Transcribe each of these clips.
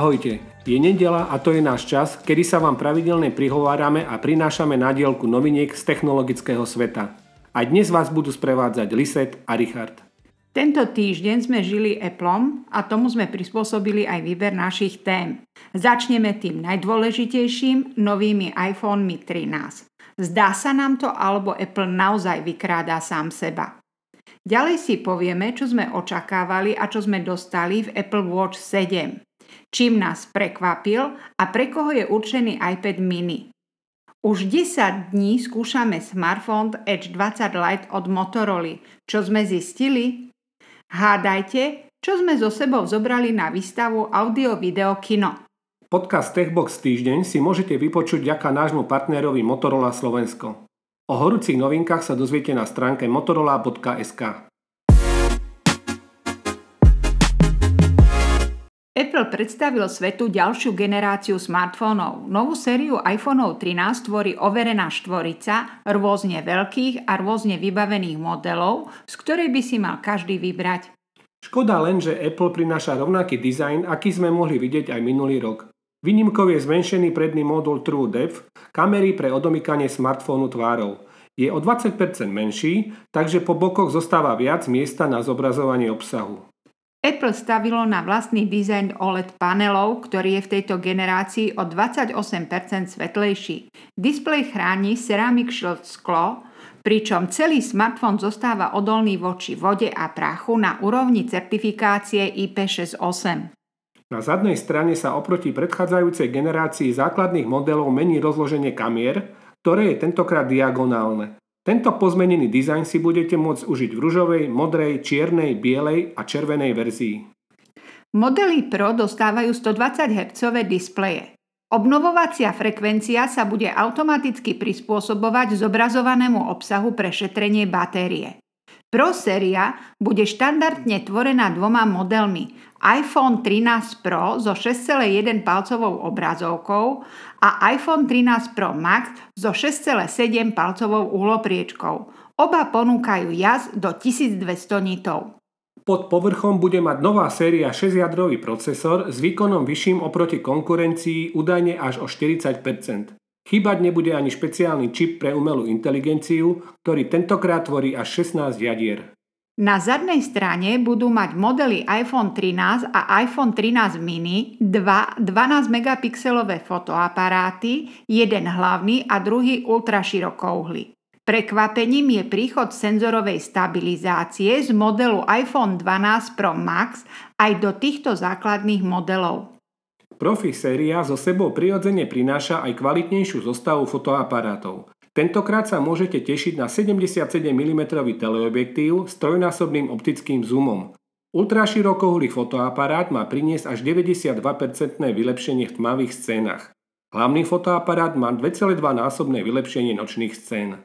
Ahojte, je nedela a to je náš čas, kedy sa vám pravidelne prihovárame a prinášame na dielku noviniek z technologického sveta. A dnes vás budú sprevádzať Liset a Richard. Tento týždeň sme žili Appleom a tomu sme prispôsobili aj výber našich tém. Začneme tým najdôležitejším, novými iPhone 13. Zdá sa nám to, alebo Apple naozaj vykráda sám seba. Ďalej si povieme, čo sme očakávali a čo sme dostali v Apple Watch 7 čím nás prekvapil a pre koho je určený iPad mini. Už 10 dní skúšame smartphone Edge 20 Lite od Motorola. Čo sme zistili? Hádajte, čo sme so sebou zobrali na výstavu Audio Video Kino. Podcast Techbox týždeň si môžete vypočuť ďaká nášmu partnerovi Motorola Slovensko. O horúcich novinkách sa dozviete na stránke motorola.sk. Apple predstavil svetu ďalšiu generáciu smartfónov. Novú sériu iPhoneov 13 tvorí overená štvorica rôzne veľkých a rôzne vybavených modelov, z ktorej by si mal každý vybrať. Škoda len, že Apple prináša rovnaký dizajn, aký sme mohli vidieť aj minulý rok. Výnimkou je zmenšený predný modul True Depth, kamery pre odomykanie smartfónu tvárov. Je o 20% menší, takže po bokoch zostáva viac miesta na zobrazovanie obsahu. Apple stavilo na vlastný dizajn OLED panelov, ktorý je v tejto generácii o 28% svetlejší. Displej chráni Ceramic Shield sklo, pričom celý smartfón zostáva odolný voči vode a prachu na úrovni certifikácie IP68. Na zadnej strane sa oproti predchádzajúcej generácii základných modelov mení rozloženie kamier, ktoré je tentokrát diagonálne. Tento pozmenený dizajn si budete môcť užiť v ružovej, modrej, čiernej, bielej a červenej verzii. Modely Pro dostávajú 120 Hz displeje. Obnovovacia frekvencia sa bude automaticky prispôsobovať zobrazovanému obsahu pre šetrenie batérie. Pro séria bude štandardne tvorená dvoma modelmi iPhone 13 Pro so 6,1 palcovou obrazovkou a iPhone 13 Pro Max so 6,7 palcovou uhlopriečkou. Oba ponúkajú jazd do 1200 nitov. Pod povrchom bude mať nová séria 6-jadrový procesor s výkonom vyšším oproti konkurencii údajne až o 40 Chýbať nebude ani špeciálny čip pre umelú inteligenciu, ktorý tentokrát tvorí až 16 jadier. Na zadnej strane budú mať modely iPhone 13 a iPhone 13 mini dva 12 megapixelové fotoaparáty, jeden hlavný a druhý ultraširokouhly. Prekvapením je príchod senzorovej stabilizácie z modelu iPhone 12 Pro Max aj do týchto základných modelov. Profi séria so sebou prirodzene prináša aj kvalitnejšiu zostavu fotoaparátov. Tentokrát sa môžete tešiť na 77 mm teleobjektív s trojnásobným optickým zoomom. Ultraširokouhlý fotoaparát má priniesť až 92% vylepšenie v tmavých scénach. Hlavný fotoaparát má 2,2 násobné vylepšenie nočných scén.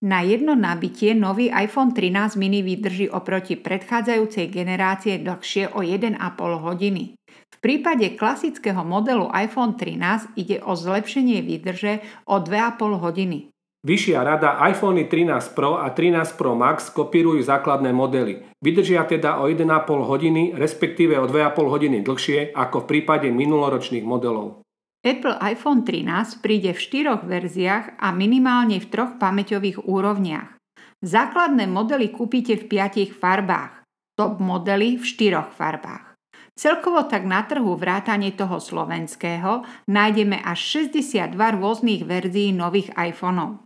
Na jedno nabitie nový iPhone 13 mini vydrží oproti predchádzajúcej generácie dlhšie o 1,5 hodiny. V prípade klasického modelu iPhone 13 ide o zlepšenie výdrže o 2,5 hodiny. Vyššia rada iPhone 13 Pro a 13 Pro Max kopírujú základné modely. Vydržia teda o 1,5 hodiny, respektíve o 2,5 hodiny dlhšie ako v prípade minuloročných modelov. Apple iPhone 13 príde v štyroch verziách a minimálne v troch pamäťových úrovniach. Základné modely kúpite v piatich farbách, top modely v štyroch farbách. Celkovo tak na trhu vrátane toho slovenského nájdeme až 62 rôznych verzií nových iPhoneov.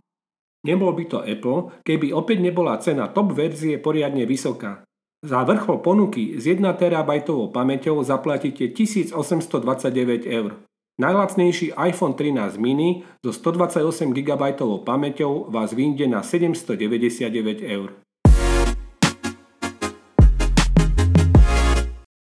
Nebol by to Apple, keby opäť nebola cena top verzie poriadne vysoká. Za vrchol ponuky s 1 terabajtovou pamäťou zaplatíte 1829 eur. Najlacnejší iPhone 13 mini so 128 GB pamäťou vás vyjde na 799 eur.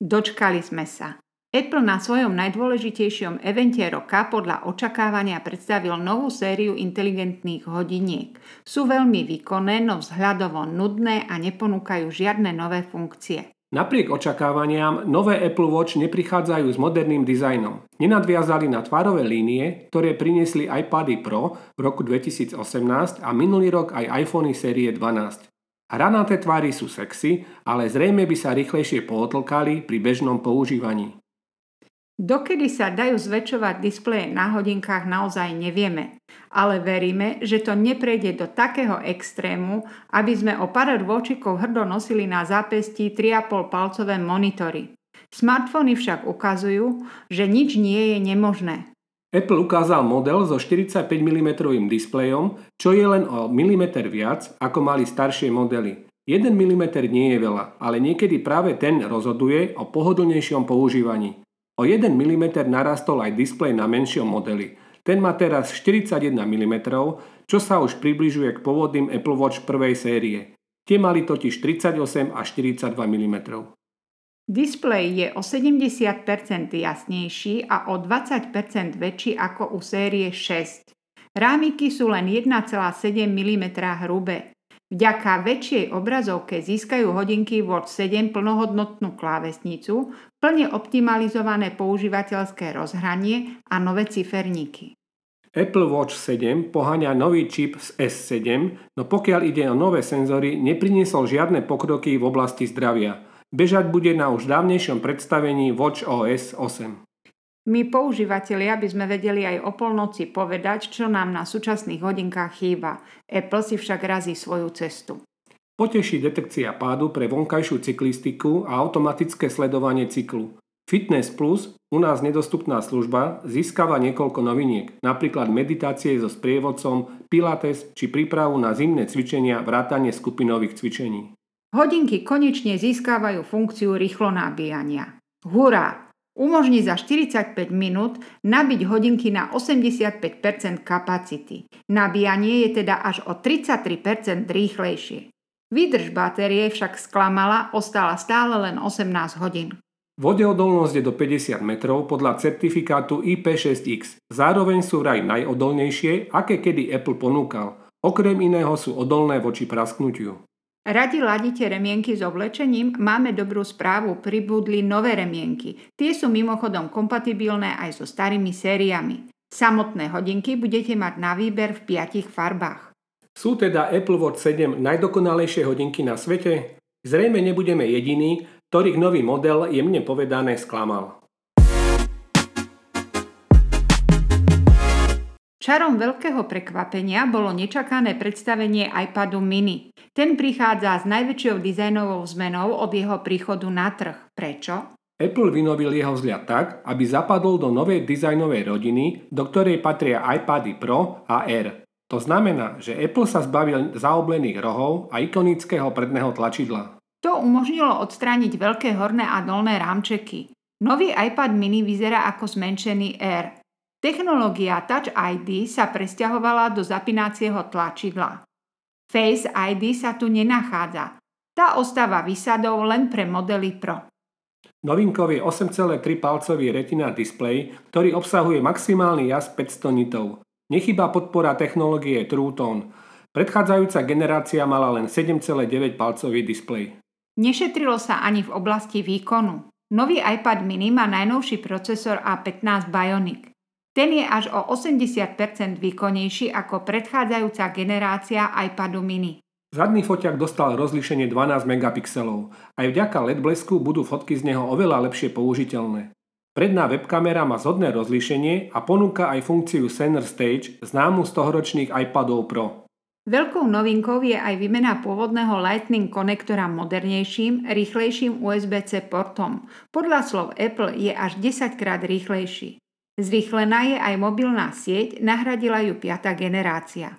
Dočkali sme sa. Apple na svojom najdôležitejšom evente roka podľa očakávania predstavil novú sériu inteligentných hodiniek. Sú veľmi výkonné, no vzhľadovo nudné a neponúkajú žiadne nové funkcie. Napriek očakávaniam, nové Apple Watch neprichádzajú s moderným dizajnom. Nenadviazali na tvárové línie, ktoré priniesli iPady Pro v roku 2018 a minulý rok aj iPhony série 12. Hranaté tvary sú sexy, ale zrejme by sa rýchlejšie pootlkali pri bežnom používaní. Dokedy sa dajú zväčšovať displeje na hodinkách naozaj nevieme, ale veríme, že to neprejde do takého extrému, aby sme o pár rôčikov hrdo nosili na zápestí 3,5 palcové monitory. Smartfóny však ukazujú, že nič nie je nemožné. Apple ukázal model so 45 mm displejom, čo je len o milimeter viac, ako mali staršie modely. 1 mm nie je veľa, ale niekedy práve ten rozhoduje o pohodlnejšom používaní. O 1 mm narastol aj displej na menšom modeli. Ten má teraz 41 mm, čo sa už približuje k pôvodným Apple Watch prvej série. Tie mali totiž 38 a 42 mm. Displej je o 70% jasnejší a o 20% väčší ako u série 6. Rámiky sú len 1,7 mm hrubé. Vďaka väčšej obrazovke získajú hodinky Watch 7 plnohodnotnú klávesnicu, plne optimalizované používateľské rozhranie a nové ciferníky. Apple Watch 7 poháňa nový čip z S7, no pokiaľ ide o nové senzory, nepriniesol žiadne pokroky v oblasti zdravia. Bežať bude na už dávnejšom predstavení Watch OS 8. My používateľia by sme vedeli aj o polnoci povedať, čo nám na súčasných hodinkách chýba. Apple si však razí svoju cestu. Poteší detekcia pádu pre vonkajšiu cyklistiku a automatické sledovanie cyklu. Fitness Plus, u nás nedostupná služba, získava niekoľko noviniek, napríklad meditácie so sprievodcom, pilates či prípravu na zimné cvičenia vrátanie skupinových cvičení. Hodinky konečne získavajú funkciu rýchlo nabíjania. Hurá! Umožní za 45 minút nabiť hodinky na 85% kapacity. Nabíjanie je teda až o 33% rýchlejšie. Výdrž batérie však sklamala, ostala stále len 18 hodín. Vodeodolnosť je do 50 metrov podľa certifikátu IP6X. Zároveň sú vraj najodolnejšie, aké kedy Apple ponúkal. Okrem iného sú odolné voči prasknutiu. Radi ladíte remienky s oblečením? Máme dobrú správu, pribudli nové remienky. Tie sú mimochodom kompatibilné aj so starými sériami. Samotné hodinky budete mať na výber v piatich farbách. Sú teda Apple Watch 7 najdokonalejšie hodinky na svete? Zrejme nebudeme jediní, ktorých nový model jemne povedané sklamal. Čarom veľkého prekvapenia bolo nečakané predstavenie iPadu mini. Ten prichádza s najväčšou dizajnovou zmenou od jeho príchodu na trh. Prečo? Apple vynovil jeho vzhľad tak, aby zapadol do novej dizajnovej rodiny, do ktorej patria iPady Pro a Air. To znamená, že Apple sa zbavil zaoblených rohov a ikonického predného tlačidla. To umožnilo odstrániť veľké horné a dolné rámčeky. Nový iPad mini vyzerá ako zmenšený Air. Technológia Touch ID sa presťahovala do zapínacieho tlačidla. Face ID sa tu nenachádza. Tá ostáva výsadou len pre modely Pro. Novinkou je 8,3 palcový retina display, ktorý obsahuje maximálny jas 500 nitov. Nechýba podpora technológie True Tone. Predchádzajúca generácia mala len 7,9 palcový displej. Nešetrilo sa ani v oblasti výkonu. Nový iPad mini má najnovší procesor A15 Bionic. Ten je až o 80% výkonnejší ako predchádzajúca generácia iPadu mini. Zadný foťak dostal rozlíšenie 12 megapixelov. Aj vďaka LED blesku budú fotky z neho oveľa lepšie použiteľné. Predná webkamera má zhodné rozlíšenie a ponúka aj funkciu Center Stage, známu z tohoročných iPadov Pro. Veľkou novinkou je aj výmena pôvodného Lightning konektora modernejším, rýchlejším USB-C portom. Podľa slov Apple je až 10 krát rýchlejší. Zrýchlená je aj mobilná sieť, nahradila ju piata generácia.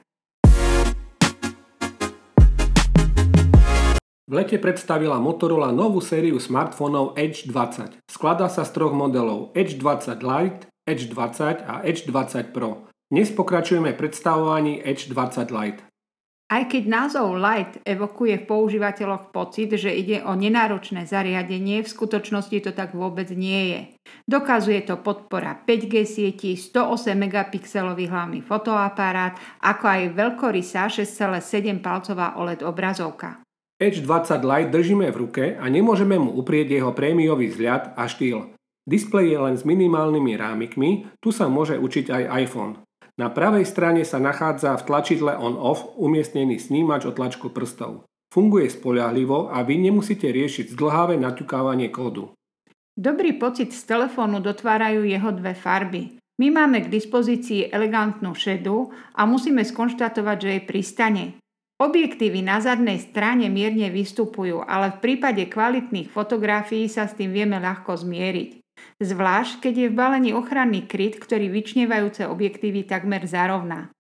V lete predstavila Motorola novú sériu smartfónov Edge 20. Skladá sa z troch modelov Edge 20 Lite, Edge 20 a Edge 20 Pro. Dnes pokračujeme predstavovaní Edge 20 Lite. Aj keď názov Light evokuje v používateľoch pocit, že ide o nenáročné zariadenie, v skutočnosti to tak vôbec nie je. Dokazuje to podpora 5G sieti, 108 megapixelový hlavný fotoaparát, ako aj veľkorysá 6,7 palcová OLED obrazovka. Edge 20 Lite držíme v ruke a nemôžeme mu uprieť jeho prémiový vzhľad a štýl. Displej je len s minimálnymi rámikmi, tu sa môže učiť aj iPhone. Na pravej strane sa nachádza v tlačidle on-off umiestnený snímač o tlačku prstov. Funguje spoľahlivo a vy nemusíte riešiť zdlhavé naťukávanie kódu. Dobrý pocit z telefónu dotvárajú jeho dve farby. My máme k dispozícii elegantnú šedu a musíme skonštatovať, že jej pristane. Objektívy na zadnej strane mierne vystupujú, ale v prípade kvalitných fotografií sa s tým vieme ľahko zmieriť. Zvlášť, keď je v balení ochranný kryt, ktorý vyčnievajúce objektívy takmer zarovná.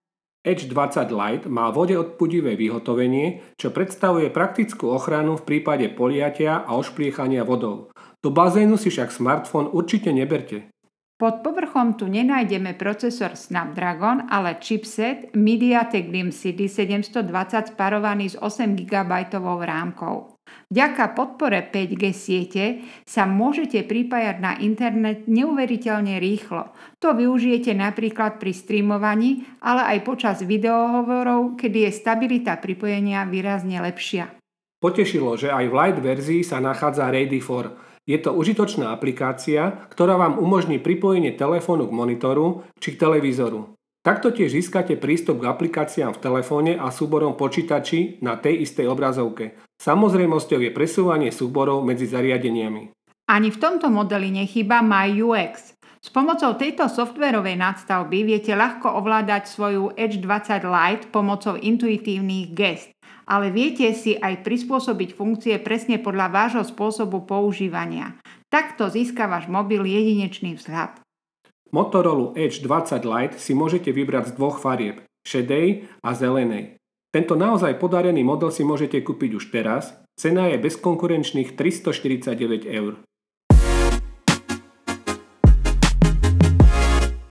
Edge 20 Lite má vode odpudivé vyhotovenie, čo predstavuje praktickú ochranu v prípade poliatia a ošpliechania vodou. Do bazénu si však smartfón určite neberte. Pod povrchom tu nenájdeme procesor Snapdragon, ale chipset MediaTek Dimensity 720 sparovaný s 8 GB rámkou. Vďaka podpore 5G siete sa môžete pripájať na internet neuveriteľne rýchlo. To využijete napríklad pri streamovaní, ale aj počas videohovorov, kedy je stabilita pripojenia výrazne lepšia. Potešilo, že aj v light verzii sa nachádza Ready for je to užitočná aplikácia, ktorá vám umožní pripojenie telefónu k monitoru či k televízoru. Takto tiež získate prístup k aplikáciám v telefóne a súborom počítači na tej istej obrazovke. Samozrejmosťou je presúvanie súborov medzi zariadeniami. Ani v tomto modeli nechýba MyUX. S pomocou tejto softverovej nadstavby viete ľahko ovládať svoju Edge 20 Lite pomocou intuitívnych gest ale viete si aj prispôsobiť funkcie presne podľa vášho spôsobu používania. Takto získa váš mobil jedinečný vzhľad. Motorola Edge 20 Lite si môžete vybrať z dvoch farieb, šedej a zelenej. Tento naozaj podarený model si môžete kúpiť už teraz, cena je bezkonkurenčných 349 eur.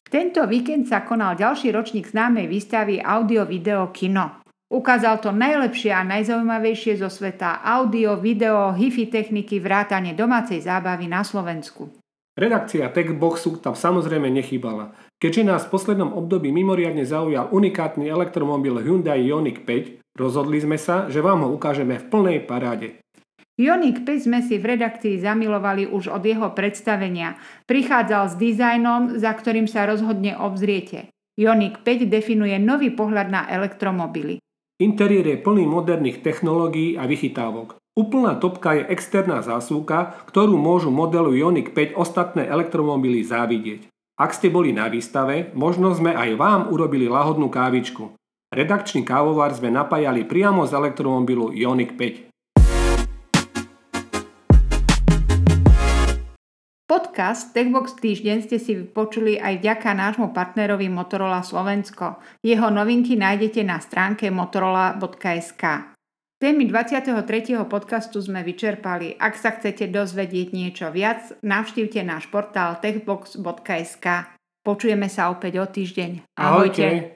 Tento víkend sa konal ďalší ročník známej výstavy Audio Video Kino. Ukázal to najlepšie a najzaujímavejšie zo sveta audio, video, hifi techniky, vrátane domácej zábavy na Slovensku. Redakcia Techboxu tam samozrejme nechýbala. Keďže nás v poslednom období mimoriadne zaujal unikátny elektromobil Hyundai Ioniq 5, rozhodli sme sa, že vám ho ukážeme v plnej paráde. Ioniq 5 sme si v redakcii zamilovali už od jeho predstavenia. Prichádzal s dizajnom, za ktorým sa rozhodne obzriete. Ioniq 5 definuje nový pohľad na elektromobily. Interiér je plný moderných technológií a vychytávok. Úplná topka je externá zásuvka, ktorú môžu modelu Ioniq 5 ostatné elektromobily závidieť. Ak ste boli na výstave, možno sme aj vám urobili lahodnú kávičku. Redakčný kávovar sme napájali priamo z elektromobilu Ioniq 5. Podcast Techbox týždeň ste si vypočuli aj vďaka nášmu partnerovi Motorola Slovensko. Jeho novinky nájdete na stránke motorola.sk. Témy 23. podcastu sme vyčerpali. Ak sa chcete dozvedieť niečo viac, navštívte náš portál techbox.sk. Počujeme sa opäť o týždeň. Ahojte. Ahojte.